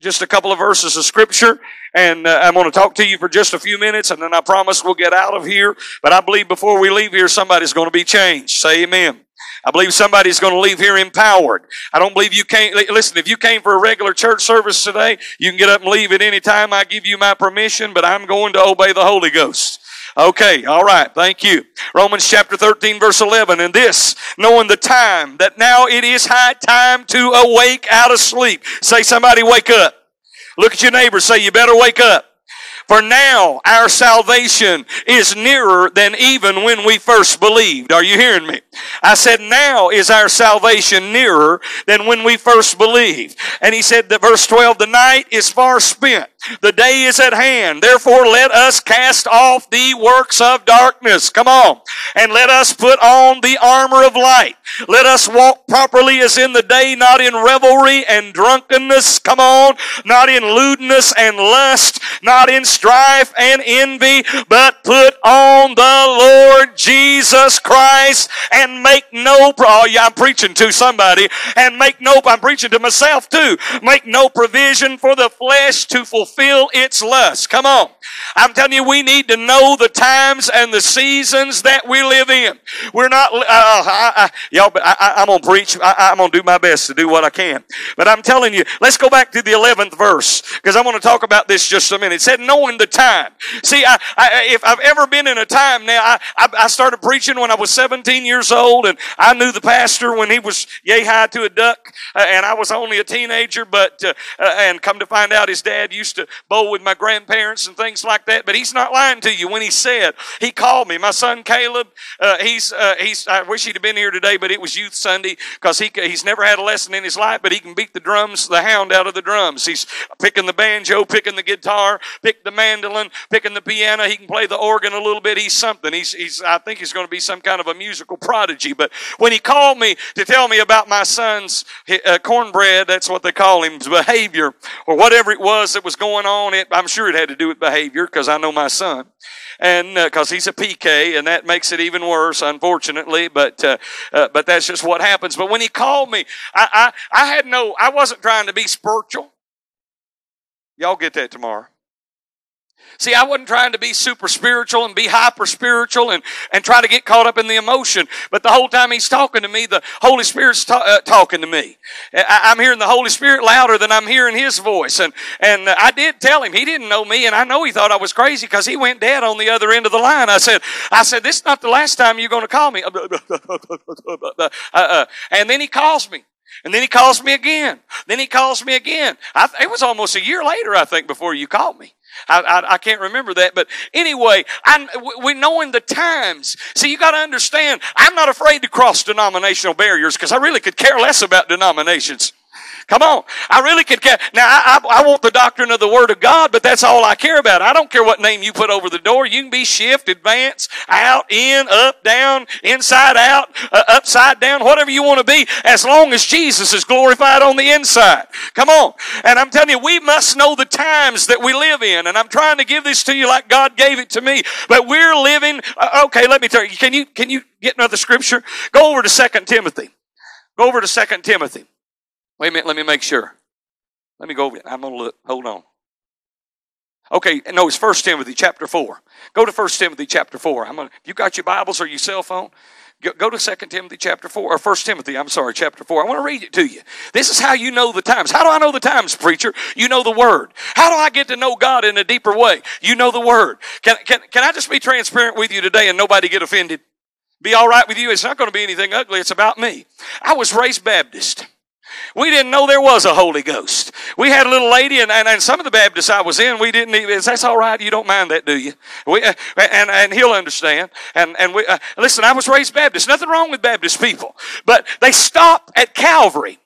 just a couple of verses of scripture and uh, I'm going to talk to you for just a few minutes and then I promise we'll get out of here. But I believe before we leave here, somebody's going to be changed. Say amen. I believe somebody's going to leave here empowered. I don't believe you can't, listen, if you came for a regular church service today, you can get up and leave at any time. I give you my permission, but I'm going to obey the Holy Ghost. Okay, all right, thank you. Romans chapter 13, verse 11. And this, knowing the time, that now it is high time to awake out of sleep. Say, somebody wake up. Look at your neighbor, say, you better wake up. For now our salvation is nearer than even when we first believed. Are you hearing me? I said, now is our salvation nearer than when we first believed. And he said that verse 12, the night is far spent. The day is at hand. Therefore let us cast off the works of darkness. Come on. And let us put on the armor of light. Let us walk properly as in the day, not in revelry and drunkenness. Come on. Not in lewdness and lust. Not in strife and envy. But put on the Lord Jesus Christ and make no, oh yeah, I'm preaching to somebody and make no, I'm preaching to myself too. Make no provision for the flesh to fulfill its lust. Come on. I'm telling you, we need to know the times and the seasons that we live in. We're not, uh, I, I, y'all, I, am gonna preach. I, am gonna do my best to do what I can. But I'm telling you, let's go back to the 11th verse because I want to talk about this just a minute. It said, knowing the time. See, I, if I've ever been in a time now, I, started preaching when I was 17 years old and I knew the pastor when he was yay high to a duck uh, and I was only a teenager, but, uh, uh, and come to find out his dad used to bowl with my grandparents and things like that. But he's not lying to you when he said, he called me, my son Caleb, uh, he's, uh, he's, I wish he'd have been here today, but it was youth Sunday because he, he's never had a lesson in his life, but he can beat the drums, the hound out of the drums. He's picking the banjo, picking the guitar, pick the mandolin, picking the piano. He can play the organ a little bit. He's something. He's, he's, I think he's going to be some kind of a musical prodigy. But when he called me to tell me about my son's uh, cornbread, that's what they call him, behavior, or whatever it was that was going on, it, I'm sure it had to do with behavior because I know my son and because uh, he's a PK, and that makes it even worse, unfortunately. But uh, uh, but that's just what happens. But when he called me, I, I I had no, I wasn't trying to be spiritual. Y'all get that tomorrow. See, I wasn't trying to be super spiritual and be hyper spiritual and, and try to get caught up in the emotion. But the whole time he's talking to me, the Holy Spirit's ta- uh, talking to me. I, am hearing the Holy Spirit louder than I'm hearing his voice. And, and I did tell him he didn't know me. And I know he thought I was crazy because he went dead on the other end of the line. I said, I said, this is not the last time you're going to call me. Uh, uh, and then he calls me. And then he calls me again. Then he calls me again. I, it was almost a year later, I think, before you called me. I, I, I, can't remember that, but anyway, I, we knowing the times. See, you got to understand. I'm not afraid to cross denominational barriers because I really could care less about denominations. Come on. I really could care. Now, I, I, I, want the doctrine of the Word of God, but that's all I care about. I don't care what name you put over the door. You can be shift, advance, out, in, up, down, inside out, uh, upside down, whatever you want to be, as long as Jesus is glorified on the inside. Come on. And I'm telling you, we must know the times that we live in. And I'm trying to give this to you like God gave it to me. But we're living, uh, okay, let me tell you, can you, can you get another scripture? Go over to Second Timothy. Go over to Second Timothy. Wait a minute, let me make sure. Let me go over it. I'm going to look. Hold on. Okay, no, it's First Timothy chapter 4. Go to First Timothy chapter 4. I'm gonna, if you got your Bibles or your cell phone, go, go to Second Timothy chapter 4, or First Timothy, I'm sorry, chapter 4. I want to read it to you. This is how you know the times. How do I know the times, preacher? You know the Word. How do I get to know God in a deeper way? You know the Word. Can, can, can I just be transparent with you today and nobody get offended? Be all right with you? It's not going to be anything ugly. It's about me. I was raised Baptist. We didn't know there was a Holy Ghost. We had a little lady, and, and, and some of the Baptists I was in, we didn't even, that's all right. You don't mind that, do you? We, uh, and, and he'll understand. And, and we, uh, listen, I was raised Baptist. Nothing wrong with Baptist people. But they stop at Calvary.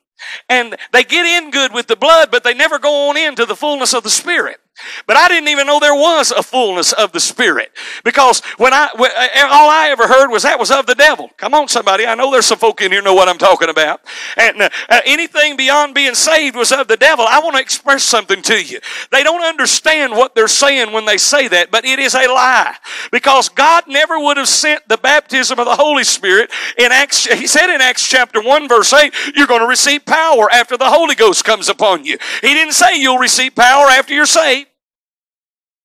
And they get in good with the blood, but they never go on into the fullness of the Spirit. But I didn't even know there was a fullness of the Spirit. Because when I, when, uh, all I ever heard was that was of the devil. Come on, somebody. I know there's some folk in here know what I'm talking about. And uh, uh, anything beyond being saved was of the devil. I want to express something to you. They don't understand what they're saying when they say that, but it is a lie. Because God never would have sent the baptism of the Holy Spirit in Acts. He said in Acts chapter 1 verse 8, you're going to receive power after the Holy Ghost comes upon you. He didn't say you'll receive power after you're saved.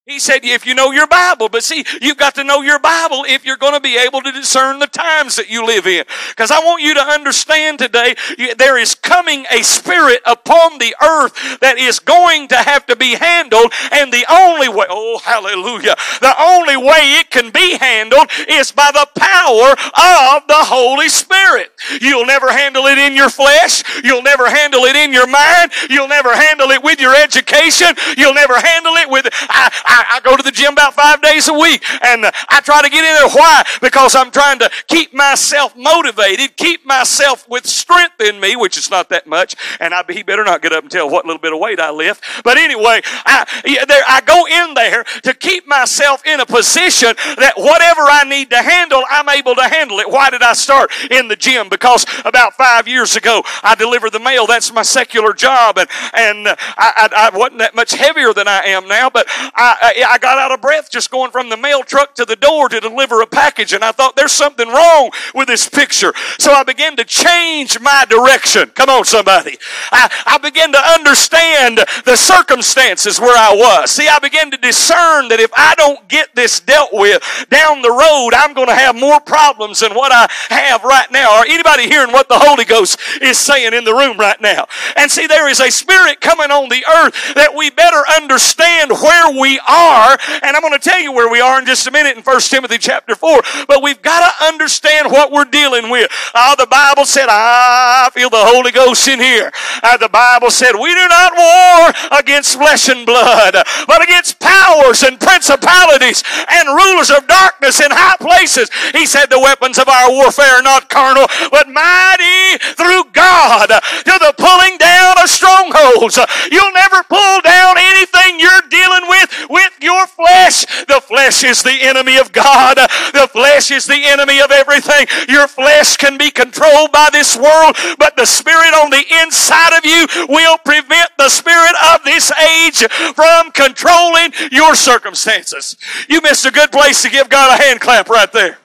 He said, if you know your Bible, but see, you've got to know your Bible if you're going to be able to discern the times that you live in. Because I want you to understand today, there is coming a spirit upon the earth that is going to have to be handled, and the only way, oh, hallelujah, the only way it can be handled is by the power of the Holy Spirit. You'll never handle it in your flesh. You'll never handle it in your mind. You'll never handle it with your education. You'll never handle it with, I, I, I go to the gym about five days a week and uh, I try to get in there. Why? Because I'm trying to keep myself motivated, keep myself with strength in me, which is not that much. And I, he better not get up and tell what little bit of weight I lift. But anyway, I, there, I go in there to keep myself in a position that whatever I need to handle, I'm able to handle it. Why did I start in the gym? Because about five years ago, I delivered the mail. That's my secular job. And, and uh, I, I, I wasn't that much heavier than I am now, but I, I got out of breath just going from the mail truck to the door to deliver a package, and I thought there's something wrong with this picture. So I began to change my direction. Come on, somebody. I, I began to understand the circumstances where I was. See, I began to discern that if I don't get this dealt with down the road, I'm going to have more problems than what I have right now. Are anybody hearing what the Holy Ghost is saying in the room right now? And see, there is a spirit coming on the earth that we better understand where we are are, and I'm going to tell you where we are in just a minute in 1 Timothy chapter 4. But we've got to understand what we're dealing with. Uh, the Bible said, I feel the Holy Ghost in here. Uh, the Bible said, we do not war against flesh and blood, but against powers and principalities and rulers of darkness in high places. He said, the weapons of our warfare are not carnal, but mighty through God to the pulling down of strongholds. You'll never pull down anything you're dealing with with your flesh. The flesh is the enemy of God. The flesh is the enemy of everything. Your flesh can be controlled by this world, but the spirit on the inside of you will prevent the spirit of this age from controlling your circumstances. You missed a good place to give God a hand clap right there.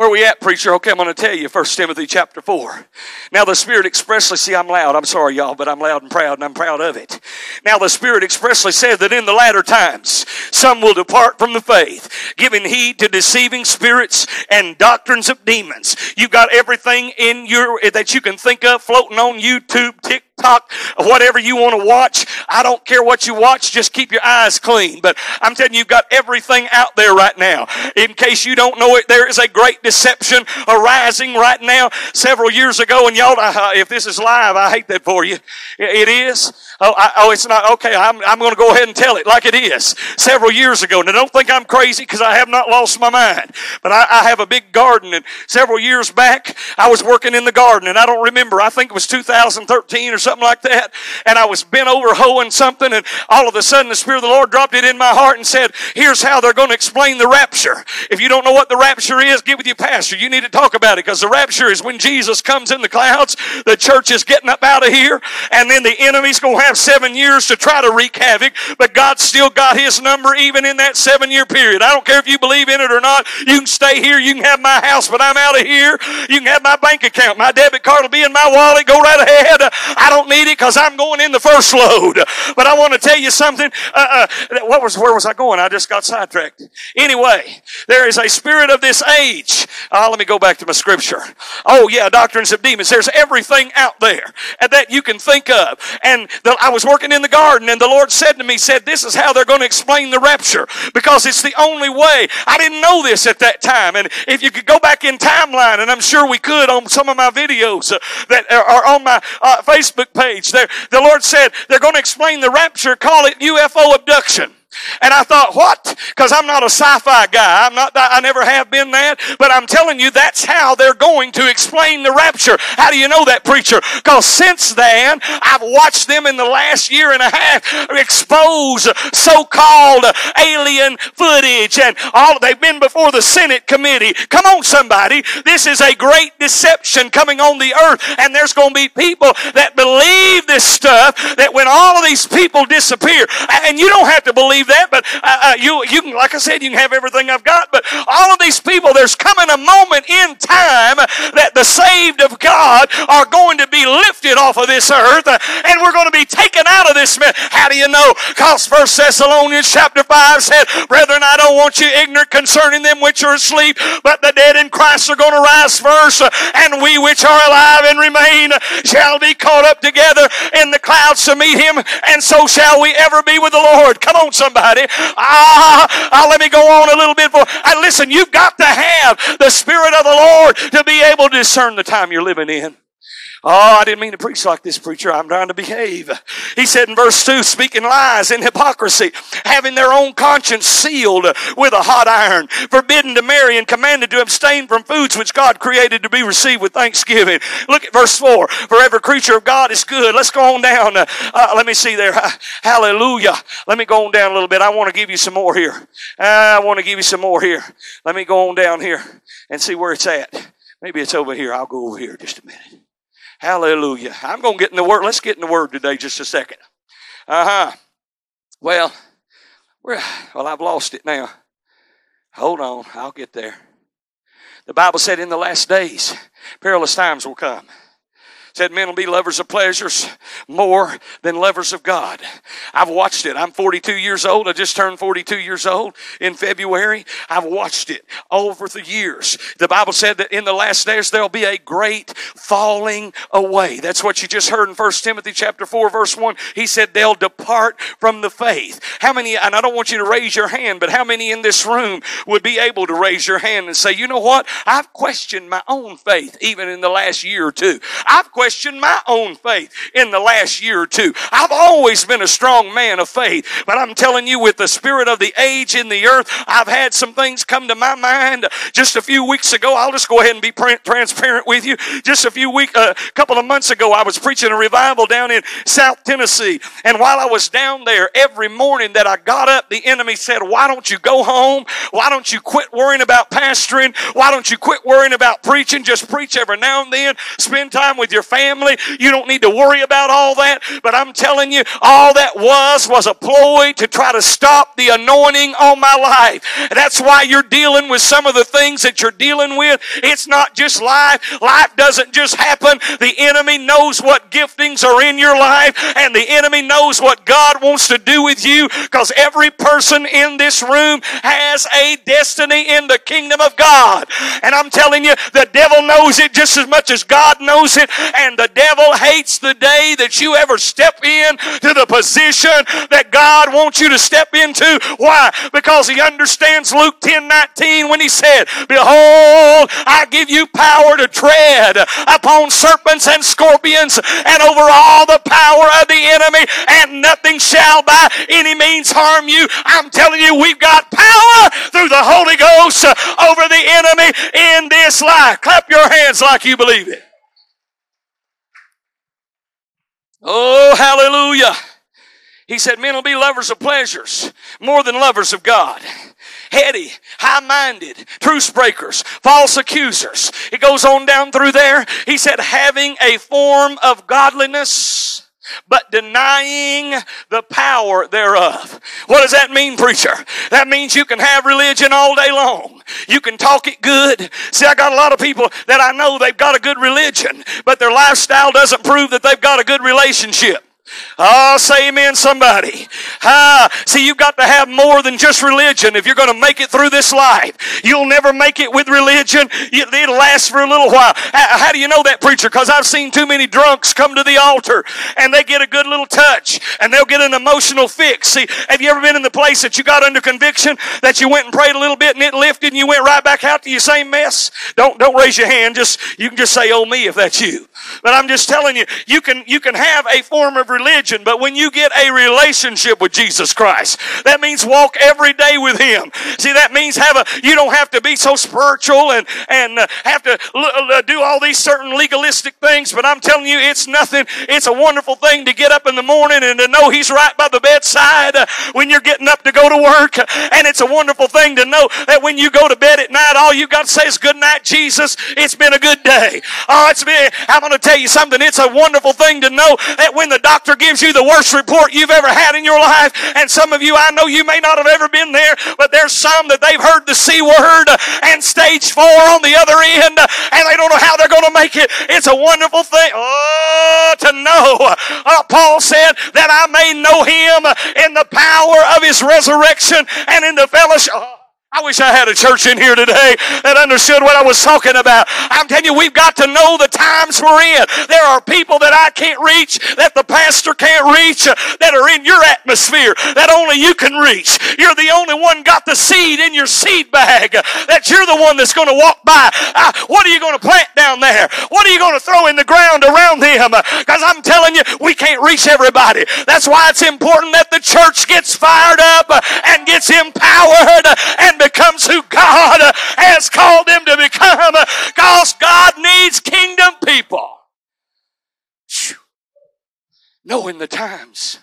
Where we at, preacher? Okay, I'm going to tell you. First Timothy chapter 4. Now the Spirit expressly, see, I'm loud. I'm sorry, y'all, but I'm loud and proud, and I'm proud of it. Now the Spirit expressly said that in the latter times, some will depart from the faith, giving heed to deceiving spirits and doctrines of demons. You've got everything in your, that you can think of floating on YouTube, TikTok, TikTok, whatever you want to watch. I don't care what you watch, just keep your eyes clean. But I'm telling you, you've got everything out there right now. In case you don't know it, there is a great deception arising right now. Several years ago, and y'all, if this is live, I hate that for you. It is. Oh, I, oh it's not. Okay, I'm, I'm going to go ahead and tell it like it is. Several years ago. Now, don't think I'm crazy because I have not lost my mind. But I, I have a big garden, and several years back, I was working in the garden, and I don't remember. I think it was 2013 or something like that. And I was bent over hoeing something, and all of a sudden the Spirit of the Lord dropped it in my heart and said, Here's how they're going to explain the rapture. If you don't know what the rapture is, get with your pastor. You need to talk about it because the rapture is when Jesus comes in the clouds, the church is getting up out of here, and then the enemy's going to have seven years to try to wreak havoc, but God's still got his number even in that seven year period. I don't care if you believe in it or not. You can stay here, you can have my house, but I'm out of here. You can have my bank account. My debit card will be in my wallet. Go right ahead. I don't don't need it because I'm going in the first load. But I want to tell you something. Uh, uh, what was, where was I going? I just got sidetracked. Anyway, there is a spirit of this age. Uh, let me go back to my scripture. Oh yeah, doctrines of demons. There's everything out there that you can think of. And the, I was working in the garden and the Lord said to me, said, this is how they're going to explain the rapture because it's the only way. I didn't know this at that time. And if you could go back in timeline, and I'm sure we could on some of my videos uh, that are on my uh, Facebook page. There, the Lord said they're going to explain the rapture, call it UFO abduction. And I thought, what? Because I'm not a sci-fi guy. I'm not. I never have been that. But I'm telling you, that's how they're going to explain the rapture. How do you know that, preacher? Because since then, I've watched them in the last year and a half expose so-called alien footage and all. They've been before the Senate committee. Come on, somebody. This is a great deception coming on the earth, and there's going to be people that believe this stuff. That when all of these people disappear, and you don't have to believe that, but uh, uh, you you can, like I said, you can have everything I've got. But all of these people, there's coming a moment in time that the saved of God are going to be lifted off of this earth, uh, and we're going to be taken out of this. How do you know? Because First Thessalonians chapter five said, "Brethren, I don't want you ignorant concerning them which are asleep, but the dead in Christ are going to rise first, uh, and we which are alive and remain shall be caught up together in the clouds to meet Him, and so shall we ever be with the Lord." Come on, somebody. Ah, ah let me go on a little bit. For uh, listen, you've got to have the Spirit of the Lord to be able to discern the time you're living in. Oh, I didn't mean to preach like this, preacher. I'm trying to behave. He said in verse 2, speaking lies and hypocrisy, having their own conscience sealed with a hot iron, forbidden to marry and commanded to abstain from foods which God created to be received with thanksgiving. Look at verse 4. For every creature of God is good. Let's go on down. Uh, uh, let me see there. Hallelujah. Let me go on down a little bit. I want to give you some more here. I want to give you some more here. Let me go on down here and see where it's at. Maybe it's over here. I'll go over here just a minute. Hallelujah. I'm going to get in the Word. Let's get in the Word today just a second. Uh huh. Well, well, I've lost it now. Hold on. I'll get there. The Bible said in the last days, perilous times will come said men will be lovers of pleasures more than lovers of God. I've watched it. I'm 42 years old. I just turned 42 years old in February. I've watched it over the years. The Bible said that in the last days there'll be a great falling away. That's what you just heard in 1 Timothy chapter 4 verse 1. He said they'll depart from the faith. How many, and I don't want you to raise your hand, but how many in this room would be able to raise your hand and say, you know what? I've questioned my own faith even in the last year or two. I've questioned my own faith in the last year or two. I've always been a strong man of faith, but I'm telling you, with the spirit of the age in the earth, I've had some things come to my mind just a few weeks ago. I'll just go ahead and be transparent with you. Just a few weeks, a uh, couple of months ago, I was preaching a revival down in South Tennessee, and while I was down there, every morning that I got up, the enemy said, "Why don't you go home? Why don't you quit worrying about pastoring? Why don't you quit worrying about preaching? Just preach every now and then. Spend time with your family. You don't need to worry about all that. But I'm telling you, all that was was a ploy to try to stop the anointing on my life. And that's why you're dealing with some of the things that you're dealing with. It's not just life. Life doesn't just happen. The enemy knows what giftings are in your life and the enemy knows what God wants to do with you because every person in this room has a destiny in the kingdom of God. And I'm telling you, the devil knows it just as much as God knows it and the devil hates the day that you ever step in to the position that God wants you to step into. Why? Because he understands Luke 10 19 when he said, Behold, I give you power to tread upon serpents and scorpions and over all the power of the enemy, and nothing shall by any means harm you. I'm telling you, we've got power through the Holy Ghost over the enemy in this life. Clap your hands like you believe it. Oh, hallelujah. He said, Men will be lovers of pleasures more than lovers of God. Heady, high minded, truce breakers, false accusers. It goes on down through there. He said, having a form of godliness but denying the power thereof. What does that mean, preacher? That means you can have religion all day long. You can talk it good. See, I got a lot of people that I know they've got a good religion, but their lifestyle doesn't prove that they've got a good relationship. Oh, say amen, somebody. Ah, see, you've got to have more than just religion if you're going to make it through this life. You'll never make it with religion. It'll last for a little while. How do you know that, preacher? Because I've seen too many drunks come to the altar and they get a good little touch and they'll get an emotional fix. See, have you ever been in the place that you got under conviction that you went and prayed a little bit and it lifted and you went right back out to your same mess? Don't, don't raise your hand. Just, you can just say, oh me, if that's you. But I'm just telling you, you can, you can have a form of religion, but when you get a relationship with Jesus Christ, that means walk every day with Him. See, that means have a, you don't have to be so spiritual and, and uh, have to uh, do all these certain legalistic things, but I'm telling you, it's nothing. It's a wonderful thing to get up in the morning and to know He's right by the bedside uh, when you're getting up to go to work. And it's a wonderful thing to know that when you go to bed at night, all you got to say is good night, Jesus. It's been a good day. Oh, it's been, I'm going to tell you something. It's a wonderful thing to know that when the doctor gives you the worst report you've ever had in your life, and some of you, I know you may not have ever been there, but there's some that they've heard the C word and stage four on the other end, and they don't know how they're going to make it. It's a wonderful thing. Oh, to know. Uh, Paul said that I may know him in the power of his resurrection and in the fellowship. Oh. I wish I had a church in here today that understood what I was talking about. I'm telling you, we've got to know the times we're in. There are people that I can't reach, that the pastor can't reach, that are in your atmosphere, that only you can reach. You're the only one got the seed in your seed bag, that you're the one that's going to walk by. Uh, what are you going to plant down there? What are you going to throw in the ground around them? Because I'm telling you, we can't reach everybody. That's why it's important that the church gets fired up and gets empowered and becomes who God has called them to become because God needs kingdom people. Knowing the times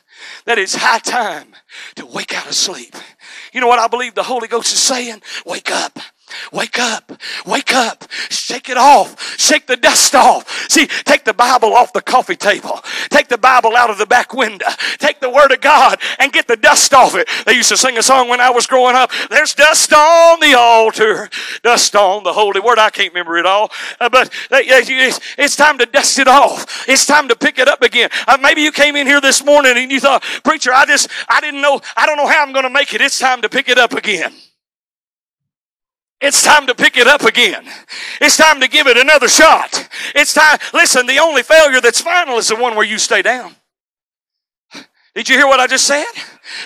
that it's high time to wake out of sleep. You know what I believe the Holy Ghost is saying? Wake up. Wake up. Wake up. Shake it off. Shake the dust off. See, take the Bible off the coffee table. Take the Bible out of the back window. Take the Word of God and get the dust off it. They used to sing a song when I was growing up. There's dust on the altar. Dust on the holy word. I can't remember it all. Uh, but uh, it's time to dust it off. It's time to pick it up again. Uh, maybe you came in here this morning and you thought, preacher, I just, I didn't know, I don't know how I'm going to make it. It's time to pick it up again. It's time to pick it up again. It's time to give it another shot. It's time. Listen, the only failure that's final is the one where you stay down. Did you hear what I just said?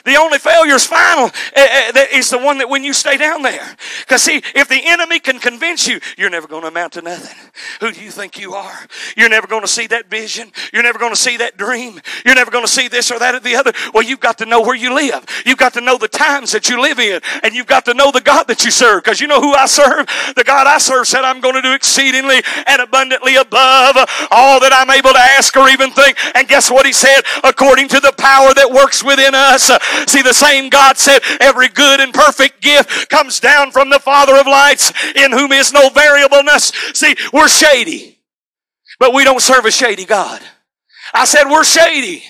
The only failure is final uh, uh, is the one that when you stay down there. Because see, if the enemy can convince you, you're never going to amount to nothing. Who do you think you are? You're never going to see that vision. You're never going to see that dream. You're never going to see this or that or the other. Well, you've got to know where you live. You've got to know the times that you live in. And you've got to know the God that you serve. Because you know who I serve? The God I serve said, I'm going to do exceedingly and abundantly above all that I'm able to ask or even think. And guess what he said? According to the power that works within us. Uh, see, the same God said, every good and perfect gift comes down from the Father of lights, in whom is no variableness. See, we're shady, but we don't serve a shady God. I said we're shady,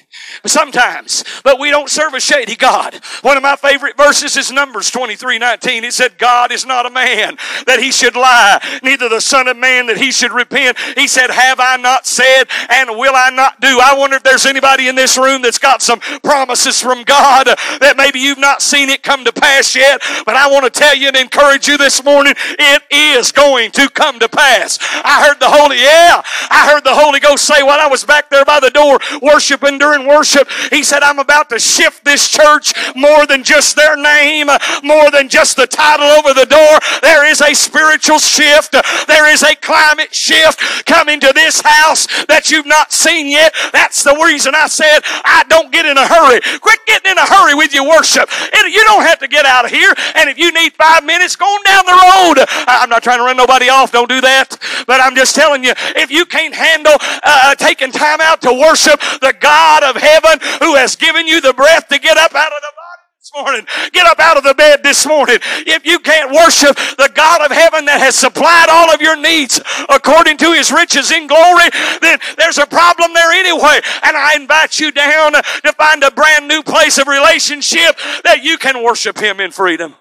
sometimes, but we don't serve a shady God. One of my favorite verses is Numbers 23 19. It said, God is not a man that he should lie, neither the Son of Man that he should repent. He said, Have I not said, and will I not do? I wonder if there's anybody in this room that's got some promises from God that maybe you've not seen it come to pass yet, but I want to tell you and encourage you this morning, it is going to come to pass. I heard the Holy, yeah, I heard the Holy Ghost say while I was back there by the door worshiping during worship worship. He said, I'm about to shift this church more than just their name, more than just the title over the door. There is a spiritual shift. There is a climate shift coming to this house that you've not seen yet. That's the reason I said, I don't get in a hurry. Quit getting in a hurry with your worship. You don't have to get out of here. And if you need five minutes, go on down the road. I'm not trying to run nobody off. Don't do that. But I'm just telling you, if you can't handle uh, taking time out to worship the God of heaven, who has given you the breath to get up out of the body morning. Get up out of the bed this morning. If you can't worship the God of heaven that has supplied all of your needs according to his riches in glory, then there's a problem there anyway. And I invite you down to find a brand new place of relationship that you can worship him in freedom.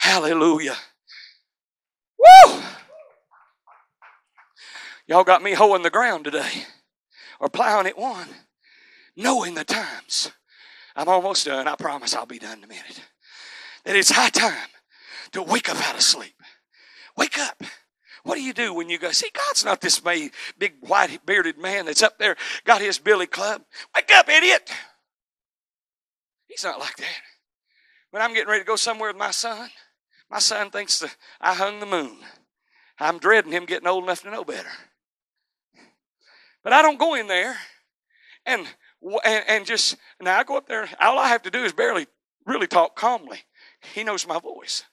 Hallelujah. Woo! Y'all got me hoeing the ground today or plowing it one knowing the times. I'm almost done. I promise I'll be done in a minute. That it's high time to wake up out of sleep. Wake up. What do you do when you go, see, God's not this big white bearded man that's up there, got his billy club. Wake up, idiot. He's not like that. When I'm getting ready to go somewhere with my son, my son thinks that I hung the moon. I'm dreading him getting old enough to know better. But I don't go in there and, and, and just, now I go up there, all I have to do is barely really talk calmly. He knows my voice.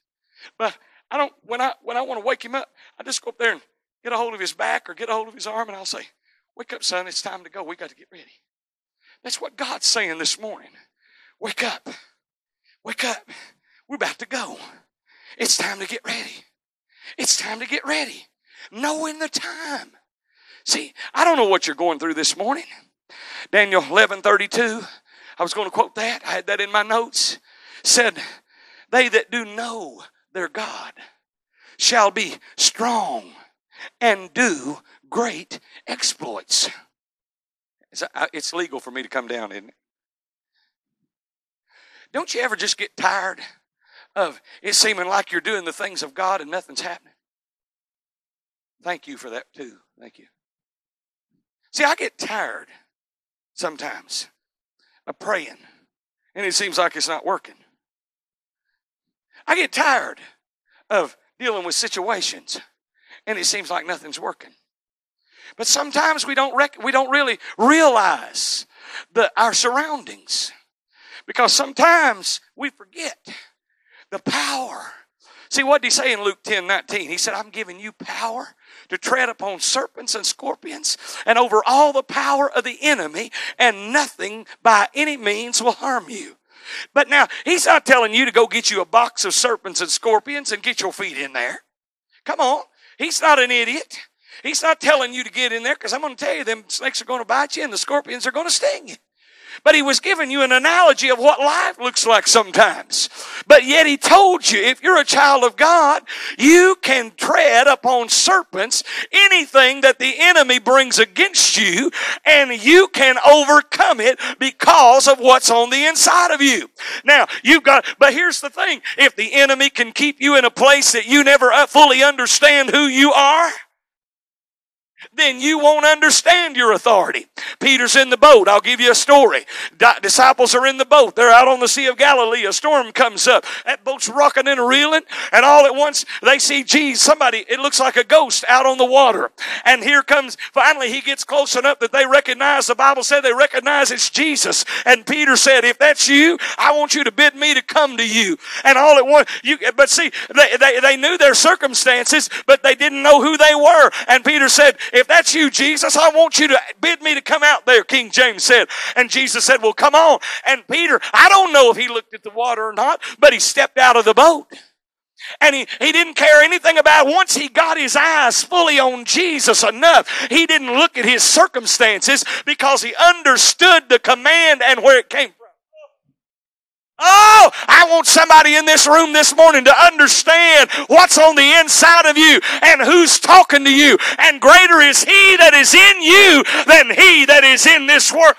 But I don't, when I, when I want to wake him up, I just go up there and get a hold of his back or get a hold of his arm and I'll say, Wake up, son, it's time to go. We got to get ready. That's what God's saying this morning. Wake up. Wake up. We're about to go. It's time to get ready. It's time to get ready. Knowing the time. See, I don't know what you're going through this morning. Daniel 11 32. I was going to quote that. I had that in my notes. Said, They that do know their God shall be strong and do great exploits. Uh, it's legal for me to come down, isn't it? Don't you ever just get tired of it seeming like you're doing the things of God and nothing's happening? Thank you for that, too. Thank you. See, I get tired sometimes of praying, and it seems like it's not working. I get tired of dealing with situations, and it seems like nothing's working. But sometimes we don't rec- we don't really realize the our surroundings because sometimes we forget the power. See what did he say in Luke 10 19? He said, I'm giving you power to tread upon serpents and scorpions and over all the power of the enemy, and nothing by any means will harm you. But now, he's not telling you to go get you a box of serpents and scorpions and get your feet in there. Come on. He's not an idiot. He's not telling you to get in there because I'm going to tell you them snakes are going to bite you and the scorpions are going to sting you. But he was giving you an analogy of what life looks like sometimes. But yet he told you, if you're a child of God, you can tread upon serpents, anything that the enemy brings against you, and you can overcome it because of what's on the inside of you. Now, you've got, but here's the thing. If the enemy can keep you in a place that you never uh, fully understand who you are, then you won't understand your authority. Peter's in the boat. I'll give you a story. Di- disciples are in the boat. They're out on the Sea of Galilee. A storm comes up. That boat's rocking and reeling, and all at once they see Jesus, somebody, it looks like a ghost out on the water. And here comes, finally, he gets close enough that they recognize, the Bible said they recognize it's Jesus. And Peter said, If that's you, I want you to bid me to come to you. And all at once, you, but see, they, they, they knew their circumstances, but they didn't know who they were. And Peter said, if that's you, Jesus, I want you to bid me to come out there, King James said. And Jesus said, Well, come on. And Peter, I don't know if he looked at the water or not, but he stepped out of the boat. And he, he didn't care anything about it. Once he got his eyes fully on Jesus enough, he didn't look at his circumstances because he understood the command and where it came from. Oh, I want somebody in this room this morning to understand what's on the inside of you and who's talking to you. And greater is He that is in you than He that is in this world.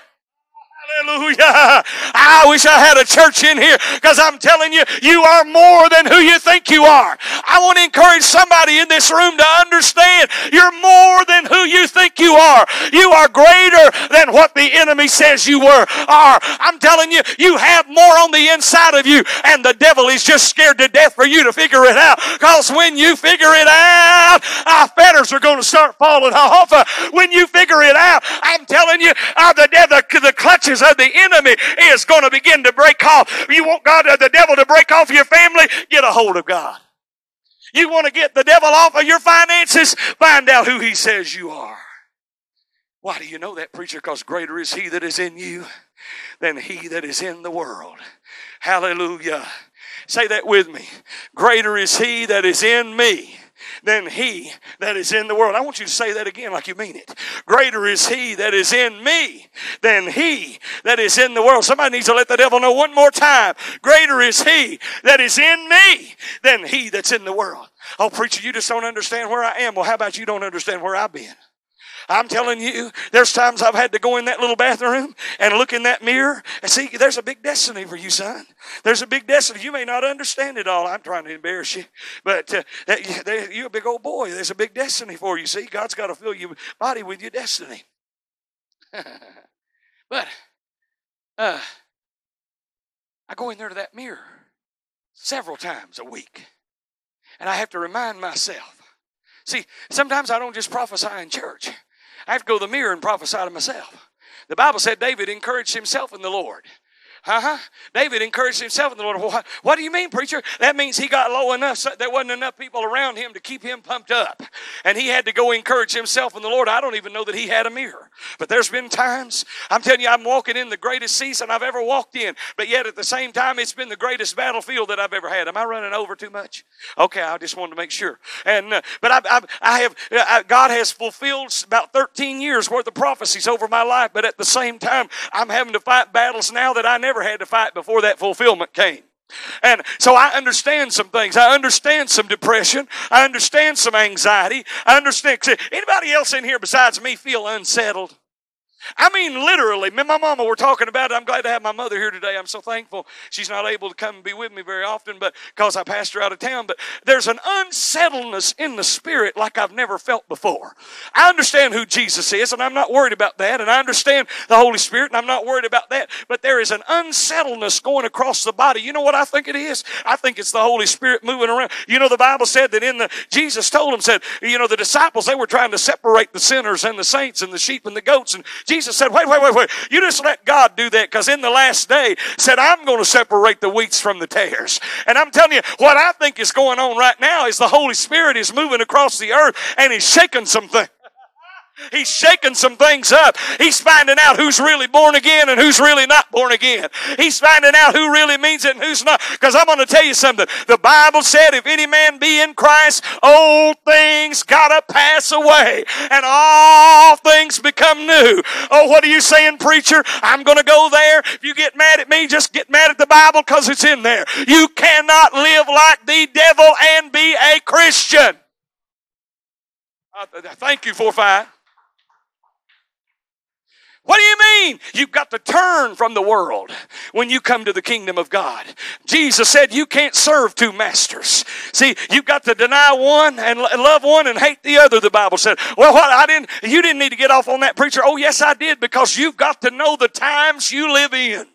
Hallelujah. I wish I had a church in here because I'm telling you, you are more than who you think you are. I want to encourage somebody in this room to understand you're more than who you think you are. You are greater than what the enemy says you were are. I'm telling you, you have more on the inside of you and the devil is just scared to death for you to figure it out because when you figure it out, our fetters are going to start falling off. When you figure it out, I'm telling you, uh, the, the, the clutches of the enemy is going to begin to break off. You want God, uh, the devil to break off your family? Get a hold of God. You want to get the devil off of your finances? Find out who he says you are. Why do you know that, preacher? Because greater is he that is in you than he that is in the world. Hallelujah. Say that with me. Greater is he that is in me than he that is in the world. I want you to say that again like you mean it. Greater is he that is in me than he that is in the world. Somebody needs to let the devil know one more time. Greater is he that is in me than he that's in the world. Oh, preacher, you just don't understand where I am. Well, how about you don't understand where I've been? I'm telling you, there's times I've had to go in that little bathroom and look in that mirror and see, there's a big destiny for you, son. There's a big destiny. You may not understand it all. I'm trying to embarrass you, but uh, you're a big old boy. There's a big destiny for you. See, God's got to fill your body with your destiny. but uh, I go in there to that mirror several times a week, and I have to remind myself. See, sometimes I don't just prophesy in church. I have to go to the mirror and prophesy to myself. The Bible said David encouraged himself in the Lord. Uh-huh. David encouraged himself in the Lord. What, what do you mean, preacher? That means he got low enough so there wasn't enough people around him to keep him pumped up. And he had to go encourage himself in the Lord. I don't even know that he had a mirror. But there's been times, I'm telling you, I'm walking in the greatest season I've ever walked in. But yet at the same time, it's been the greatest battlefield that I've ever had. Am I running over too much? Okay, I just wanted to make sure. And uh, But I, I, I have, uh, I, God has fulfilled about 13 years worth of prophecies over my life. But at the same time, I'm having to fight battles now that I never had to fight before that fulfillment came. And so I understand some things. I understand some depression. I understand some anxiety. I understand. Anybody else in here besides me feel unsettled? I mean, literally, me and my mama were talking about it. I'm glad to have my mother here today. I'm so thankful she's not able to come and be with me very often, but because I passed her out of town. But there's an unsettledness in the spirit like I've never felt before. I understand who Jesus is, and I'm not worried about that. And I understand the Holy Spirit, and I'm not worried about that. But there is an unsettledness going across the body. You know what I think it is? I think it's the Holy Spirit moving around. You know, the Bible said that in the Jesus told them, said, you know, the disciples they were trying to separate the sinners and the saints and the sheep and the goats, and Jesus said, wait, wait, wait, wait. You just let God do that because in the last day said, I'm going to separate the wheats from the tares. And I'm telling you, what I think is going on right now is the Holy Spirit is moving across the earth and he's shaking some things. He's shaking some things up. He's finding out who's really born again and who's really not born again. He's finding out who really means it and who's not. Because I'm going to tell you something. The Bible said, if any man be in Christ, old things gotta pass away and all things become new. Oh, what are you saying, preacher? I'm going to go there. If you get mad at me, just get mad at the Bible because it's in there. You cannot live like the devil and be a Christian. Thank you for five. What do you mean? You've got to turn from the world when you come to the kingdom of God. Jesus said you can't serve two masters. See, you've got to deny one and love one and hate the other, the Bible said. Well, what? I didn't, you didn't need to get off on that preacher. Oh, yes, I did because you've got to know the times you live in.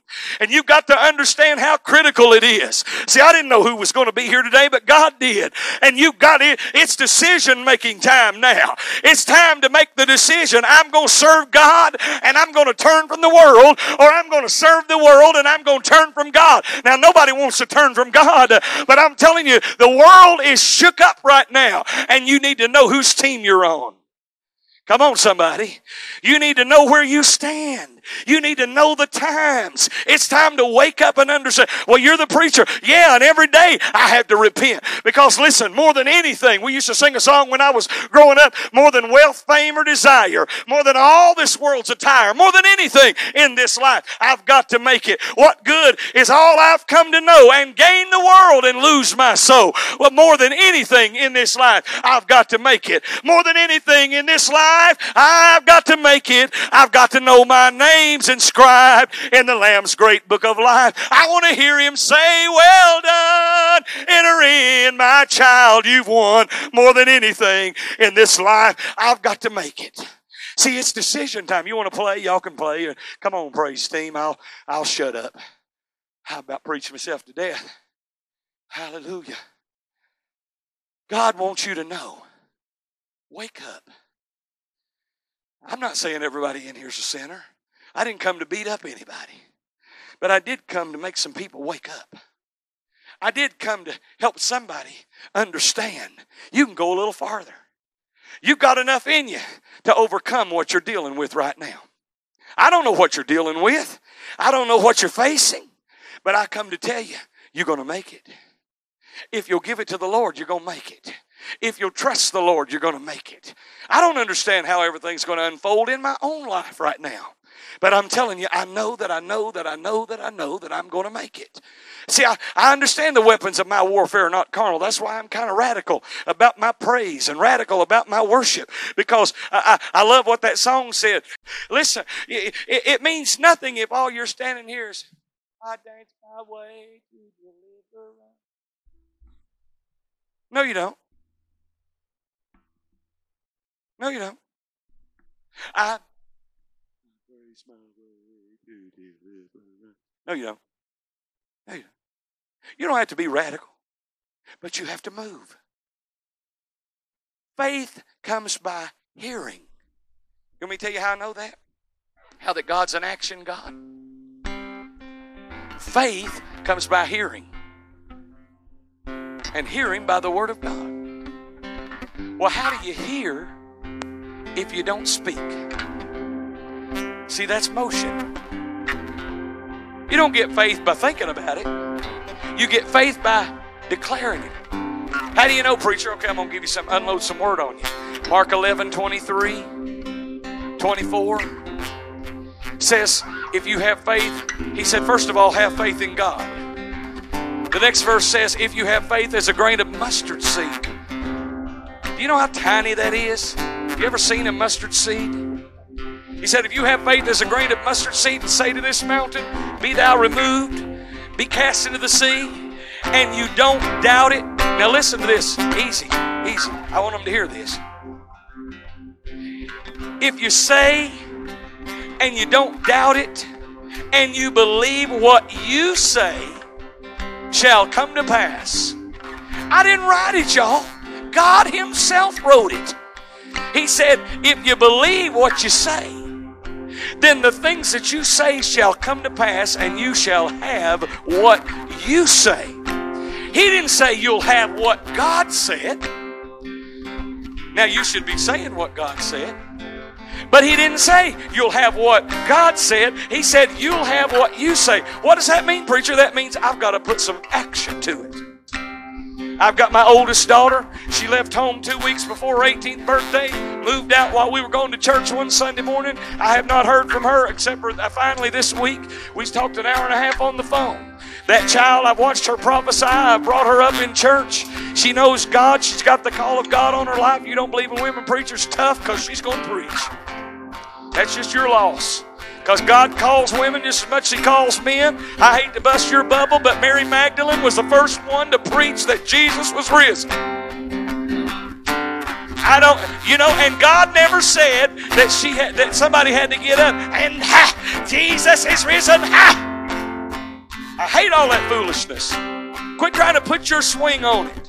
And you've got to understand how critical it is. See, I didn't know who was going to be here today, but God did. And you've got it. It's decision making time now. It's time to make the decision. I'm going to serve God and I'm going to turn from the world, or I'm going to serve the world and I'm going to turn from God. Now, nobody wants to turn from God, but I'm telling you, the world is shook up right now, and you need to know whose team you're on. Come on, somebody. You need to know where you stand. You need to know the times. It's time to wake up and understand. Well, you're the preacher. Yeah, and every day I have to repent. Because listen, more than anything, we used to sing a song when I was growing up, more than wealth, fame, or desire, more than all this world's attire, more than anything in this life, I've got to make it. What good is all I've come to know and gain the world and lose my soul? Well, more than anything in this life, I've got to make it. More than anything in this life, I've got to make it. I've got to know my name names inscribed in the Lamb's great book of life. I want to hear him say, Well done, enter in, my child. You've won more than anything in this life. I've got to make it. See, it's decision time. You want to play? Y'all can play. Come on, praise team. I'll, I'll shut up. How about preaching myself to death? Hallelujah. God wants you to know. Wake up. I'm not saying everybody in here's a sinner. I didn't come to beat up anybody, but I did come to make some people wake up. I did come to help somebody understand you can go a little farther. You've got enough in you to overcome what you're dealing with right now. I don't know what you're dealing with. I don't know what you're facing, but I come to tell you, you're going to make it. If you'll give it to the Lord, you're going to make it. If you'll trust the Lord, you're going to make it. I don't understand how everything's going to unfold in my own life right now. But I'm telling you, I know that I know that I know that I know that I'm going to make it. See, I, I understand the weapons of my warfare are not carnal. That's why I'm kind of radical about my praise and radical about my worship because I, I, I love what that song said. Listen, it, it, it means nothing if all you're standing here is, I dance my way to deliverance. No, you don't. No, you don't. I no, you don't. No, you don't. You don't have to be radical, but you have to move. Faith comes by hearing, want me to tell you how I know that? How that God's an action God? Faith comes by hearing, and hearing by the Word of God. Well, how do you hear if you don't speak? See, that's motion. You don't get faith by thinking about it, you get faith by declaring it. How do you know, preacher? Okay, I'm going to give you some, unload some word on you. Mark 11, 23, 24 says, if you have faith, he said, first of all, have faith in God. The next verse says, if you have faith as a grain of mustard seed. Do you know how tiny that is? Have you ever seen a mustard seed? He said, if you have faith as a grain of mustard seed and say to this mountain, be thou removed, be cast into the sea, and you don't doubt it. Now listen to this. Easy, easy. I want them to hear this. If you say and you don't doubt it, and you believe what you say shall come to pass. I didn't write it, y'all. God Himself wrote it. He said, If you believe what you say, then the things that you say shall come to pass, and you shall have what you say. He didn't say you'll have what God said. Now, you should be saying what God said. But he didn't say you'll have what God said. He said you'll have what you say. What does that mean, preacher? That means I've got to put some action to it. I've got my oldest daughter. She left home two weeks before her 18th birthday, moved out while we were going to church one Sunday morning. I have not heard from her except for finally this week. We talked an hour and a half on the phone. That child, I've watched her prophesy. I've brought her up in church. She knows God. She's got the call of God on her life. You don't believe in women preachers? Tough because she's going to preach. That's just your loss. Because God calls women just as much as He calls men. I hate to bust your bubble, but Mary Magdalene was the first one to preach that Jesus was risen. I don't, you know, and God never said that she had that somebody had to get up and ha, Jesus is risen. Ha! I hate all that foolishness. Quit trying to put your swing on it.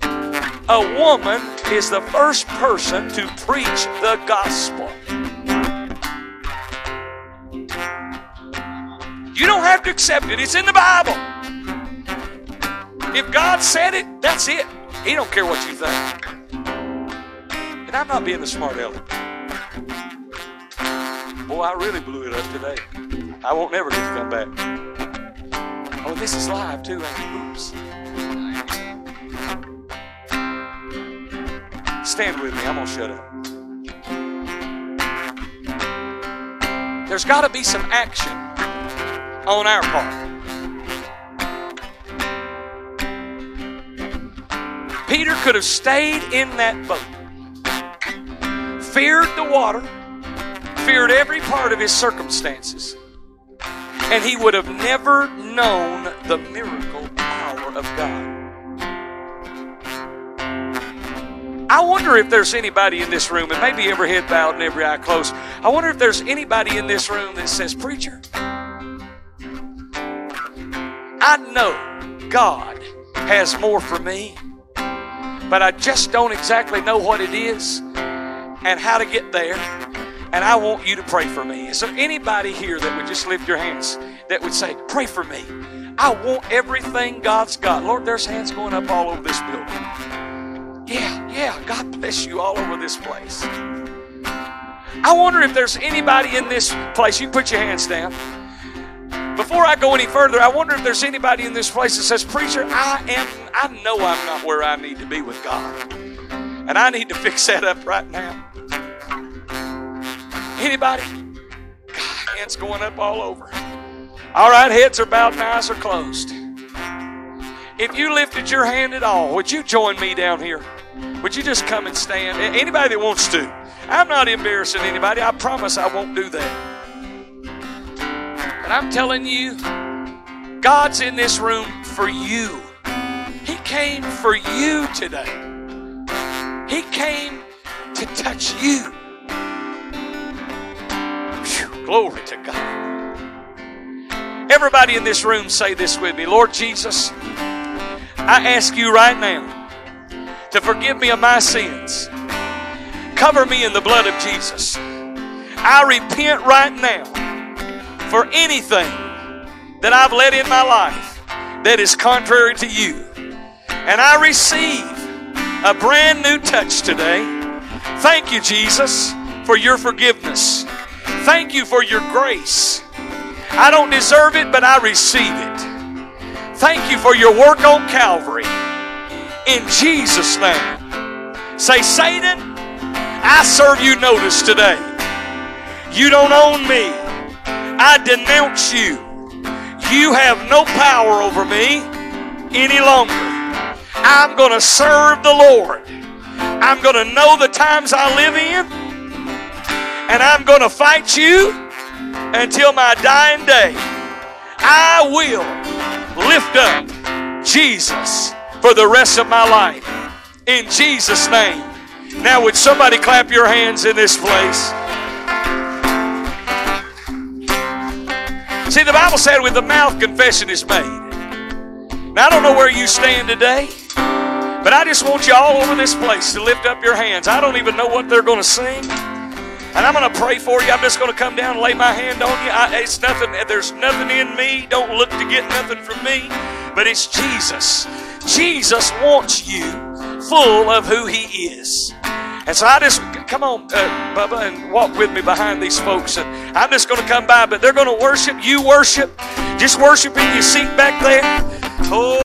A woman is the first person to preach the gospel. You don't have to accept it. It's in the Bible. If God said it, that's it. He don't care what you think. And I'm not being a smart aleck. Boy, I really blew it up today. I won't never get to come back. Oh, this is live too, Oops. Stand with me. I'm to shut up. There's got to be some action on our part. Peter could have stayed in that boat, feared the water, feared every part of his circumstances, and he would have never known the miracle power of God. I wonder if there's anybody in this room, and maybe every head bowed and every eye closed. I wonder if there's anybody in this room that says, Preacher, I know God has more for me, but I just don't exactly know what it is and how to get there. And I want you to pray for me. Is there anybody here that would just lift your hands that would say, Pray for me? I want everything God's got. Lord, there's hands going up all over this building. Yeah, yeah, God bless you all over this place. I wonder if there's anybody in this place. You put your hands down. Before I go any further, I wonder if there's anybody in this place that says, Preacher, I am I know I'm not where I need to be with God. And I need to fix that up right now. Anybody? God, hands going up all over. All right, heads are bowed eyes are closed. If you lifted your hand at all, would you join me down here? Would you just come and stand? Anybody that wants to. I'm not embarrassing anybody. I promise I won't do that. And I'm telling you, God's in this room for you. He came for you today. He came to touch you. Whew, glory to God. Everybody in this room say this with me Lord Jesus, I ask you right now to forgive me of my sins. Cover me in the blood of Jesus. I repent right now for anything that I've let in my life that is contrary to you. And I receive a brand new touch today. Thank you, Jesus, for your forgiveness. Thank you for your grace. I don't deserve it, but I receive it. Thank you for your work on Calvary. In Jesus' name. Say, Satan, I serve you notice today. You don't own me. I denounce you. You have no power over me any longer. I'm going to serve the Lord. I'm going to know the times I live in. And I'm going to fight you until my dying day. I will lift up Jesus for the rest of my life. In Jesus' name. Now, would somebody clap your hands in this place? See, the Bible said with the mouth confession is made. Now, I don't know where you stand today, but I just want you all over this place to lift up your hands. I don't even know what they're going to sing. And I'm going to pray for you. I'm just going to come down and lay my hand on you. I, it's nothing. There's nothing in me. Don't look to get nothing from me. But it's Jesus. Jesus wants you full of who He is. And so I just, come on, uh, Bubba, and walk with me behind these folks. And I'm just going to come by, but they're going to worship. You worship. Just worship in your seat back there. Oh.